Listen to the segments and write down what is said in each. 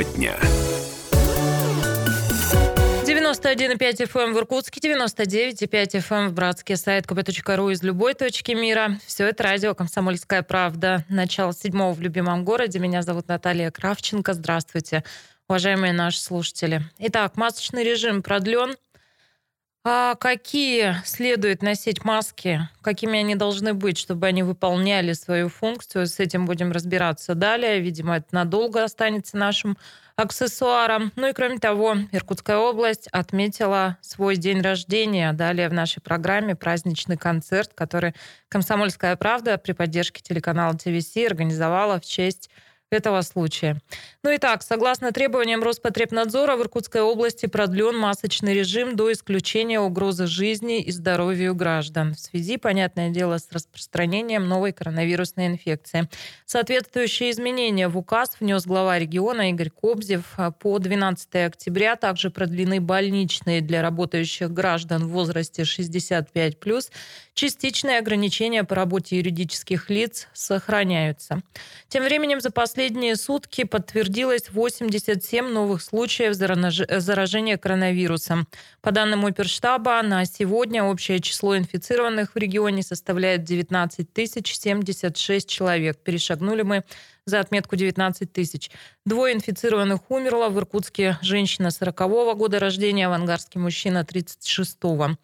Тема дня. 91,5 FM эм в Иркутске, 99,5 FM эм в Братске, сайт kp.ru из любой точки мира. Все это радио «Комсомольская правда». Начало седьмого в любимом городе. Меня зовут Наталья Кравченко. Здравствуйте, уважаемые наши слушатели. Итак, масочный режим продлен. А какие следует носить маски? Какими они должны быть, чтобы они выполняли свою функцию? С этим будем разбираться далее. Видимо, это надолго останется нашим аксессуаром. Ну и кроме того, Иркутская область отметила свой день рождения. Далее в нашей программе праздничный концерт, который «Комсомольская правда» при поддержке телеканала ТВС организовала в честь этого случая. Ну и так, согласно требованиям Роспотребнадзора, в Иркутской области продлен масочный режим до исключения угрозы жизни и здоровью граждан в связи, понятное дело, с распространением новой коронавирусной инфекции. Соответствующие изменения в указ внес глава региона Игорь Кобзев. По 12 октября также продлены больничные для работающих граждан в возрасте 65+. Частичные ограничения по работе юридических лиц сохраняются. Тем временем за последние последние сутки подтвердилось 87 новых случаев заражения коронавирусом. По данным Оперштаба, на сегодня общее число инфицированных в регионе составляет 19 тысяч 76 человек. Перешагнули мы за отметку 19 тысяч. Двое инфицированных умерло. В Иркутске женщина 40 -го года рождения, в Ангарске мужчина 36 -го.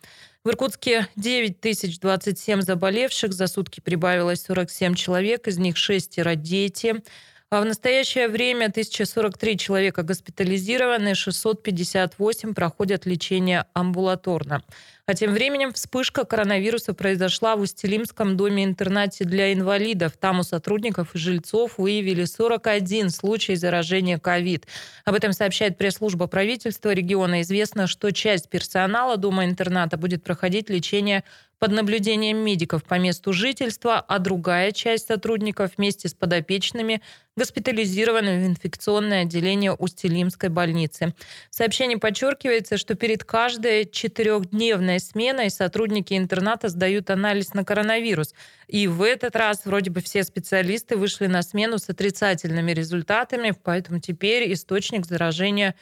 В Иркутске 9027 заболевших, за сутки прибавилось 47 человек, из них шестеро дети. А в настоящее время 1043 человека госпитализированы, 658 проходят лечение амбулаторно. А тем временем вспышка коронавируса произошла в Устилимском доме-интернате для инвалидов. Там у сотрудников и жильцов выявили 41 случай заражения ковид. Об этом сообщает пресс-служба правительства региона. Известно, что часть персонала дома-интерната будет проходить лечение под наблюдением медиков по месту жительства, а другая часть сотрудников вместе с подопечными госпитализированы в инфекционное отделение Устилимской больницы. В сообщении подчеркивается, что перед каждой четырехдневной сменой сотрудники интерната сдают анализ на коронавирус. И в этот раз вроде бы все специалисты вышли на смену с отрицательными результатами, поэтому теперь источник заражения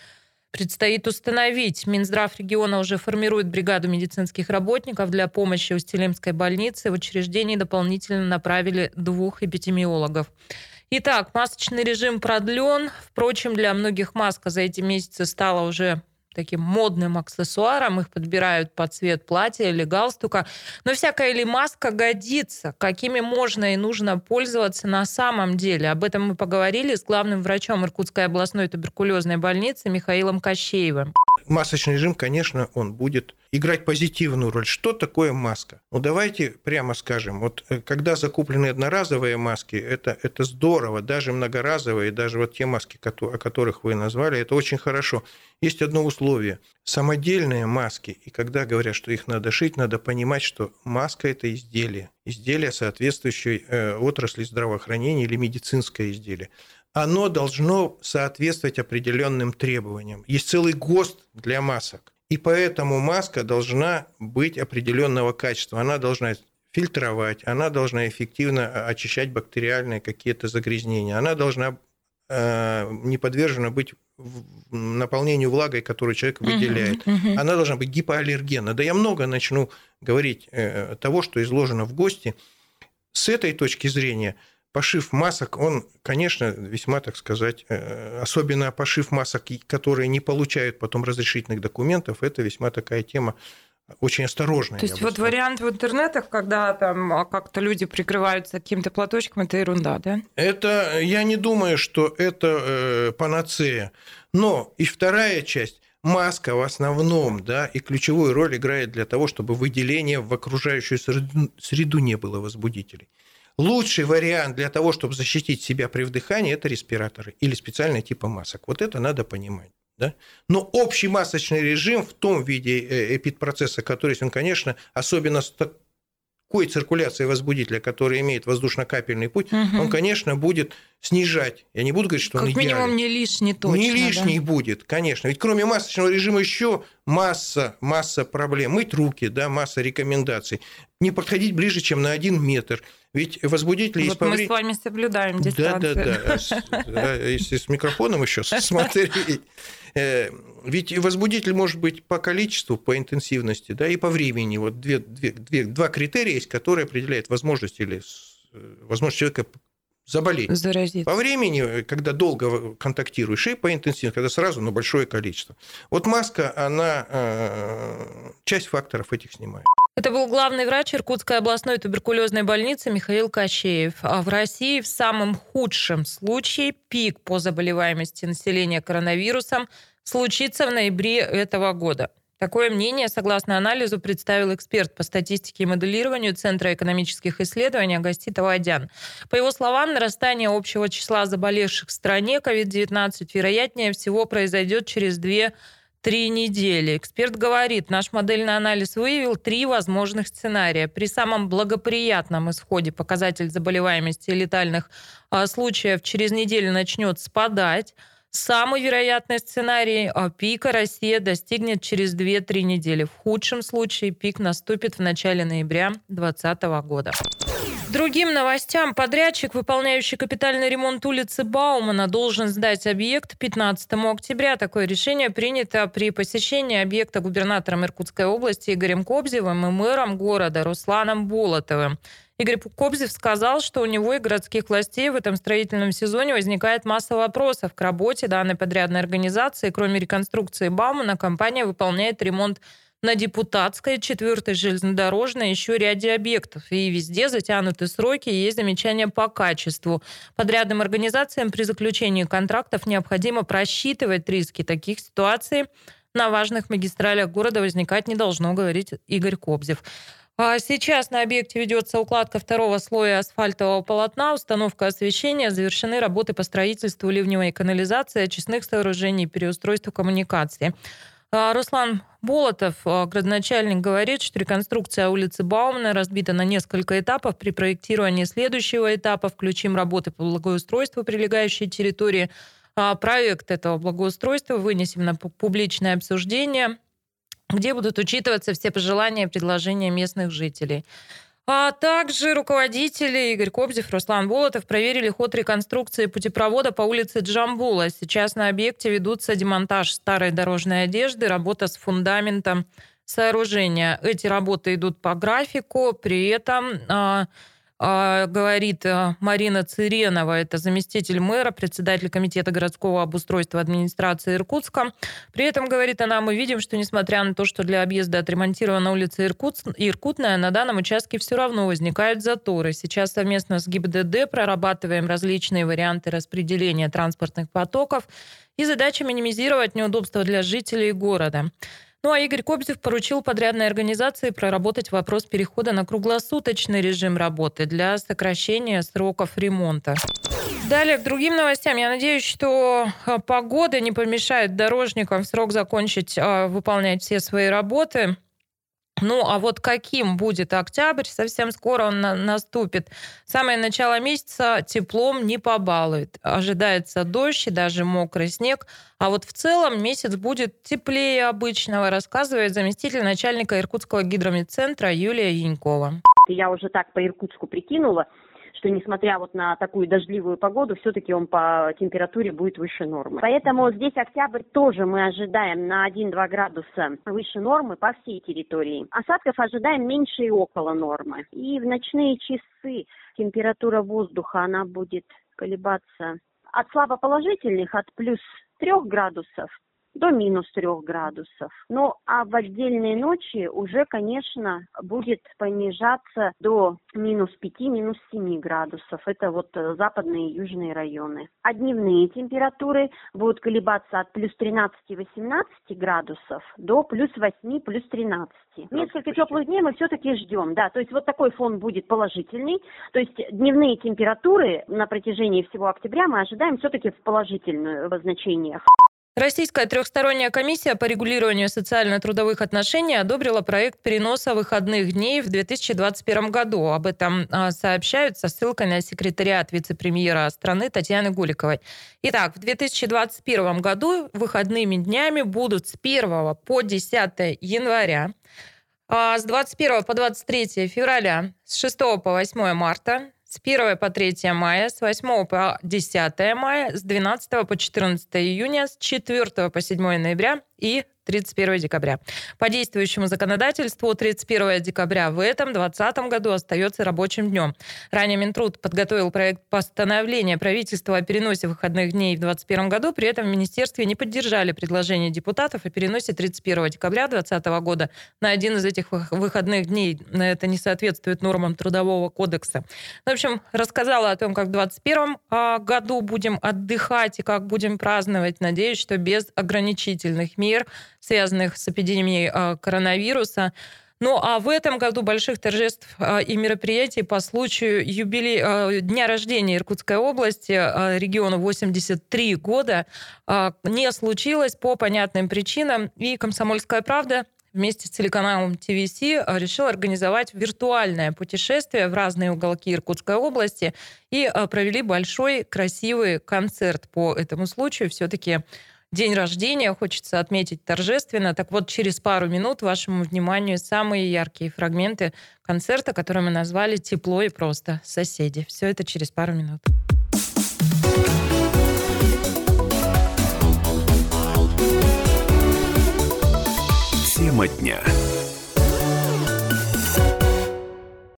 предстоит установить. Минздрав региона уже формирует бригаду медицинских работников для помощи Устилимской больнице. В учреждении дополнительно направили двух эпидемиологов. Итак, масочный режим продлен. Впрочем, для многих маска за эти месяцы стала уже таким модным аксессуаром, их подбирают под цвет платья или галстука. Но всякая ли маска годится, какими можно и нужно пользоваться на самом деле. Об этом мы поговорили с главным врачом Иркутской областной туберкулезной больницы Михаилом Кощеевым. Масочный режим, конечно, он будет играть позитивную роль. Что такое маска? Ну, давайте прямо скажем, вот э, когда закуплены одноразовые маски, это, это здорово, даже многоразовые, даже вот те маски, о которых вы назвали, это очень хорошо. Есть одно условие. Самодельные маски, и когда говорят, что их надо шить, надо понимать, что маска – это изделие. Изделие соответствующей э, отрасли здравоохранения или медицинское изделие оно должно соответствовать определенным требованиям. Есть целый ГОСТ для масок. И поэтому маска должна быть определенного качества. Она должна фильтровать, она должна эффективно очищать бактериальные какие-то загрязнения, она должна э, не подвержена быть наполнению влагой, которую человек выделяет. Uh-huh, uh-huh. Она должна быть гипоаллергенна. Да я много начну говорить э, того, что изложено в ГОСТе. С этой точки зрения – пошив масок, он, конечно, весьма, так сказать, э, особенно пошив масок, которые не получают потом разрешительных документов, это весьма такая тема очень осторожная. То есть вот вариант в интернетах, когда там а, как-то люди прикрываются каким-то платочком, это ерунда, да? Это, я не думаю, что это э, панацея. Но и вторая часть, маска в основном, да, и ключевую роль играет для того, чтобы выделение в окружающую среду не было возбудителей. Лучший вариант для того, чтобы защитить себя при вдыхании, это респираторы или специальные типа масок. Вот это надо понимать. Да? Но общий масочный режим в том виде э, эпидпроцесса, который есть, он, конечно, особенно с такой циркуляцией возбудителя, который имеет воздушно-капельный путь, угу. он, конечно, будет снижать. Я не буду говорить, что как он идеален. Как минимум не лишний точно. Не лишний да? будет, конечно. Ведь кроме масочного режима еще масса, масса проблем. Мыть руки, да, масса рекомендаций. Не подходить ближе, чем на один метр. Ведь возбудители... Вот мы с вами соблюдаем дистанцию. Да, да, да. Если с микрофоном еще смотреть. Э, ведь возбудитель может быть по количеству, по интенсивности, да, и по времени. Вот две, две, две, два критерия есть, которые определяют возможность или э, возможность человека заболеть. Заразиться. По времени, когда долго контактируешь, и по интенсивности, когда сразу, но большое количество. Вот маска, она э, часть факторов этих снимает. Это был главный врач Иркутской областной туберкулезной больницы Михаил Кощеев. А в России в самом худшем случае пик по заболеваемости населения коронавирусом случится в ноябре этого года. Такое мнение, согласно анализу, представил эксперт по статистике и моделированию Центра экономических исследований Агастит Авадян. По его словам, нарастание общего числа заболевших в стране COVID-19 вероятнее всего произойдет через две три недели. Эксперт говорит, наш модельный анализ выявил три возможных сценария. При самом благоприятном исходе показатель заболеваемости и летальных а, случаев через неделю начнет спадать. Самый вероятный сценарий а, пика Россия достигнет через 2-3 недели. В худшем случае пик наступит в начале ноября 2020 года. Другим новостям. Подрядчик, выполняющий капитальный ремонт улицы Баумана, должен сдать объект 15 октября. Такое решение принято при посещении объекта губернатором Иркутской области Игорем Кобзевым и мэром города Русланом Болотовым. Игорь Кобзев сказал, что у него и городских властей в этом строительном сезоне возникает масса вопросов к работе данной подрядной организации. Кроме реконструкции Баумана, компания выполняет ремонт на Депутатской, 4 железнодорожной, еще ряде объектов. И везде затянуты сроки, есть замечания по качеству. Подрядным организациям при заключении контрактов необходимо просчитывать риски таких ситуаций. На важных магистралях города возникать не должно, говорит Игорь Кобзев. А сейчас на объекте ведется укладка второго слоя асфальтового полотна, установка освещения, завершены работы по строительству ливневой канализации, очистных сооружений, переустройству коммуникации. А, Руслан Болотов, а, градоначальник, говорит, что реконструкция улицы Баумана разбита на несколько этапов. При проектировании следующего этапа включим работы по благоустройству прилегающей территории. Проект этого благоустройства вынесем на публичное обсуждение где будут учитываться все пожелания и предложения местных жителей. А также руководители Игорь Кобзев, Руслан Болотов проверили ход реконструкции путепровода по улице Джамбула. Сейчас на объекте ведутся демонтаж старой дорожной одежды, работа с фундаментом сооружения. Эти работы идут по графику, при этом а, говорит э, Марина Циренова, это заместитель мэра, председатель комитета городского обустройства администрации Иркутска. При этом, говорит она, мы видим, что несмотря на то, что для объезда отремонтирована улица Иркут, Иркутная, на данном участке все равно возникают заторы. Сейчас совместно с ГИБДД прорабатываем различные варианты распределения транспортных потоков и задача минимизировать неудобства для жителей города. Ну а Игорь Кобзев поручил подрядной организации проработать вопрос перехода на круглосуточный режим работы для сокращения сроков ремонта. Далее к другим новостям. Я надеюсь, что а, погода не помешает дорожникам в срок закончить а, выполнять все свои работы. Ну, а вот каким будет октябрь, совсем скоро он на наступит. Самое начало месяца теплом не побалует. Ожидается дождь и даже мокрый снег. А вот в целом месяц будет теплее обычного, рассказывает заместитель начальника Иркутского гидромедцентра Юлия Янькова. Я уже так по Иркутску прикинула что несмотря вот на такую дождливую погоду, все-таки он по температуре будет выше нормы. Поэтому здесь октябрь тоже мы ожидаем на 1-2 градуса выше нормы по всей территории. Осадков ожидаем меньше и около нормы. И в ночные часы температура воздуха, она будет колебаться от слабо положительных, от плюс 3 градусов до минус 3 градусов. Ну, а в отдельные ночи уже, конечно, будет понижаться до минус 5, минус 7 градусов. Это вот э, западные и южные районы. А дневные температуры будут колебаться от плюс 13-18 градусов до плюс 8, плюс 13. Несколько теплых дней мы все-таки ждем, да, то есть вот такой фон будет положительный, то есть дневные температуры на протяжении всего октября мы ожидаем все-таки в положительных значениях. Российская трехсторонняя комиссия по регулированию социально-трудовых отношений одобрила проект переноса выходных дней в 2021 году. Об этом а, сообщают со ссылкой на секретариат вице-премьера страны Татьяны Гуликовой. Итак, в 2021 году выходными днями будут с 1 по 10 января, а с 21 по 23 февраля, с 6 по 8 марта, с 1 по 3 мая, с 8 по 10 мая, с 12 по 14 июня, с 4 по 7 ноября и 31 декабря. По действующему законодательству 31 декабря в этом 2020 году остается рабочим днем. Ранее Минтруд подготовил проект постановления правительства о переносе выходных дней в 2021 году. При этом в министерстве не поддержали предложение депутатов о переносе 31 декабря 2020 года на один из этих выходных дней. Это не соответствует нормам Трудового кодекса. В общем, рассказала о том, как в 2021 а, году будем отдыхать и как будем праздновать. Надеюсь, что без ограничительных мер связанных с эпидемией а, коронавируса. Ну а в этом году больших торжеств а, и мероприятий по случаю юбилея, а, дня рождения Иркутской области, региону 83 года, не случилось по понятным причинам. И «Комсомольская правда» вместе с телеканалом ТВС решил организовать виртуальное путешествие в разные уголки Иркутской области и провели большой красивый концерт по этому случаю. Все-таки день рождения, хочется отметить торжественно. Так вот, через пару минут вашему вниманию самые яркие фрагменты концерта, который мы назвали «Тепло и просто соседи». Все это через пару минут. Тема дня.